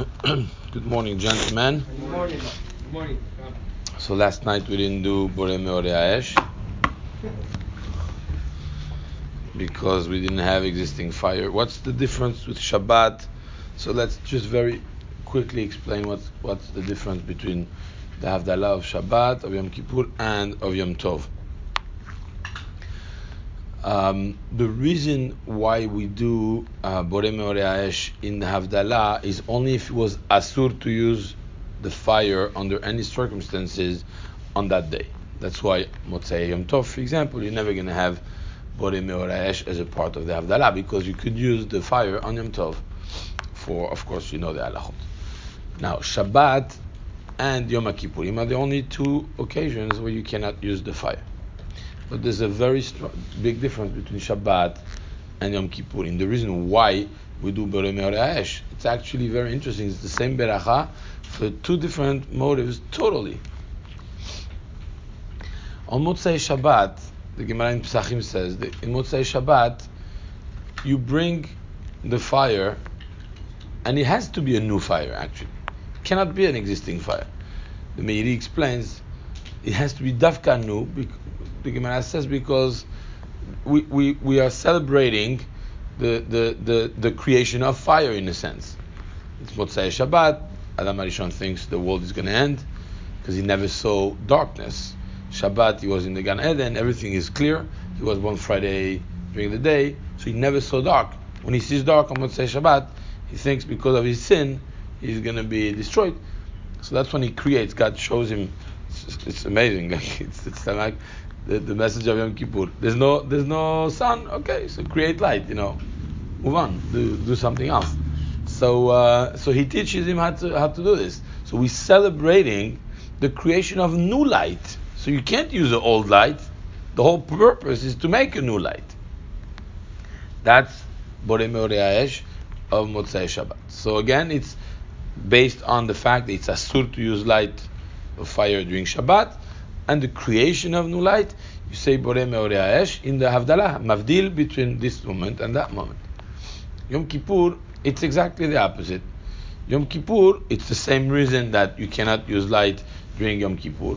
Good morning, gentlemen. Good morning. Good morning. So last night we didn't do Bore Meore Aesh because we didn't have existing fire. What's the difference with Shabbat? So let's just very quickly explain what's what's the difference between the Havdalah of Shabbat, of Yom Kippur, and of Yom Tov. Um, the reason why we do uh, Bore Meore in the Havdalah is only if it was Asur to use the fire under any circumstances on that day. That's why Motzei Yom Tov, for example, you're never going to have Bore Meore Aesh as a part of the Havdalah because you could use the fire on Yom Tov for, of course, you know the halachot. Now, Shabbat and Yom Kippurim are the only two occasions where you cannot use the fire. But there's a very big difference between Shabbat and Yom Kippurim. The reason why we do Bore Meore Aesh, it's actually very interesting. It's the same beracha for two different motives, totally. On Motzei Shabbat, the Gemara in Pesachim says, that in Motzei Shabbat, you bring the fire, and it has to be a new fire, actually. It cannot be an existing fire. The Meiri explains, it has to be dafka new, the Gemara says because we, we, we are celebrating the, the, the, the creation of fire in a sense. It's Motzei Shabbat. Adam Arishon thinks the world is going to end because he never saw darkness. Shabbat, he was in the Gan Eden, everything is clear. He was born Friday during the day, so he never saw dark. When he sees dark on Motzei Shabbat, he thinks because of his sin, he's going to be destroyed. So that's when he creates. God shows him. It's, amazing. it's, it's like the, the message of Yom Kippur. There's no there's no sun. Okay, so create light. You know, move on. Do do something else. So uh, so he teaches him how to how to do this. So we're celebrating the creation of new light. So you can't use the old light. The whole purpose is to make a new light. That's Bore Meore Aesh of Motzei Shabbat. So again, it's based on the fact that it's asur to use light of fire during Shabbat, and the creation of new light, you say Bore Meore Aesh in the Havdalah, Mavdil between this moment and that moment. Yom Kippur, it's exactly the opposite. Yom Kippur, it's the same reason that you cannot use light during Yom Kippur.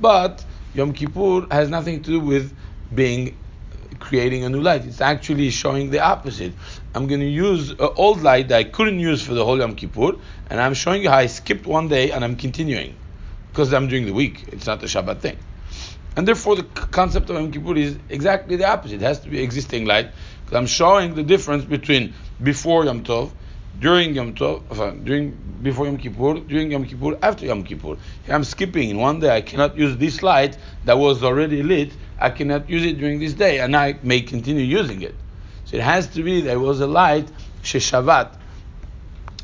But Yom Kippur has nothing to do with being creating a new light. It's actually showing the opposite. I'm going to use an old light that I couldn't use for the whole Yom Kippur, and I'm showing you how I skipped one day and I'm continuing because I'm doing the week. It's not a Shabbat thing. And therefore, the concept of Yom Kippur is exactly the opposite. It has to be existing light. Because I'm showing the difference between before Yom Tov, during Yom Tov, uh, during before Yom Kippur, during Yom Kippur, after Yom Kippur. I'm skipping. In one day, I cannot use this light that was already lit. I cannot use it during this day, and I may continue using it. So it has to be there was a light sheshavat.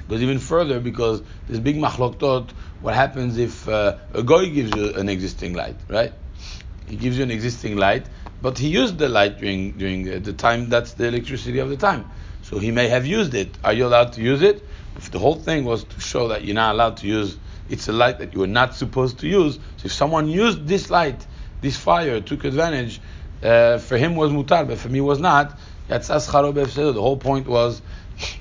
Goes even further because this big machloktot what happens if uh, a goy gives you an existing light, right? He gives you an existing light, but he used the light during during the time that's the electricity of the time. So he may have used it. Are you allowed to use it? If the whole thing was to show that you're not allowed to use, it's a light that you are not supposed to use. So if someone used this light, this fire, took advantage, uh, for him was mutar, but for me was not. That's ascharo The whole point was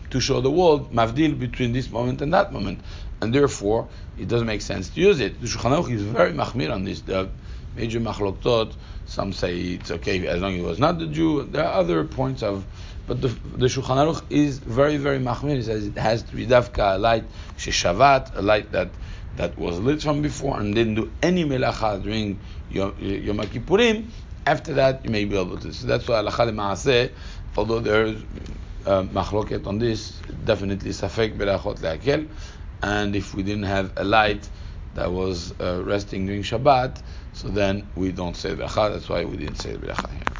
to show the world mavdil between this moment and that moment and therefore it doesn't make sense to use it. The Shulchan Aruch is very machmir on this. The major machloktot, some say it's okay as long as he was not the Jew. There are other points of, but the, the Shulchan Aruch is very, very machmir. It says it has to be davka, a light, sheshavat, a light that that was lit from before and didn't do any melacha during Yom, Yom Kippurim. After that, you may be able to. So that's why halacha le'maaseh, although there's uh, machloket on this, definitely safek berachot le'akel. And if we didn't have a light that was uh, resting during Shabbat, so then we don't say bracha. That's why we didn't say bracha here.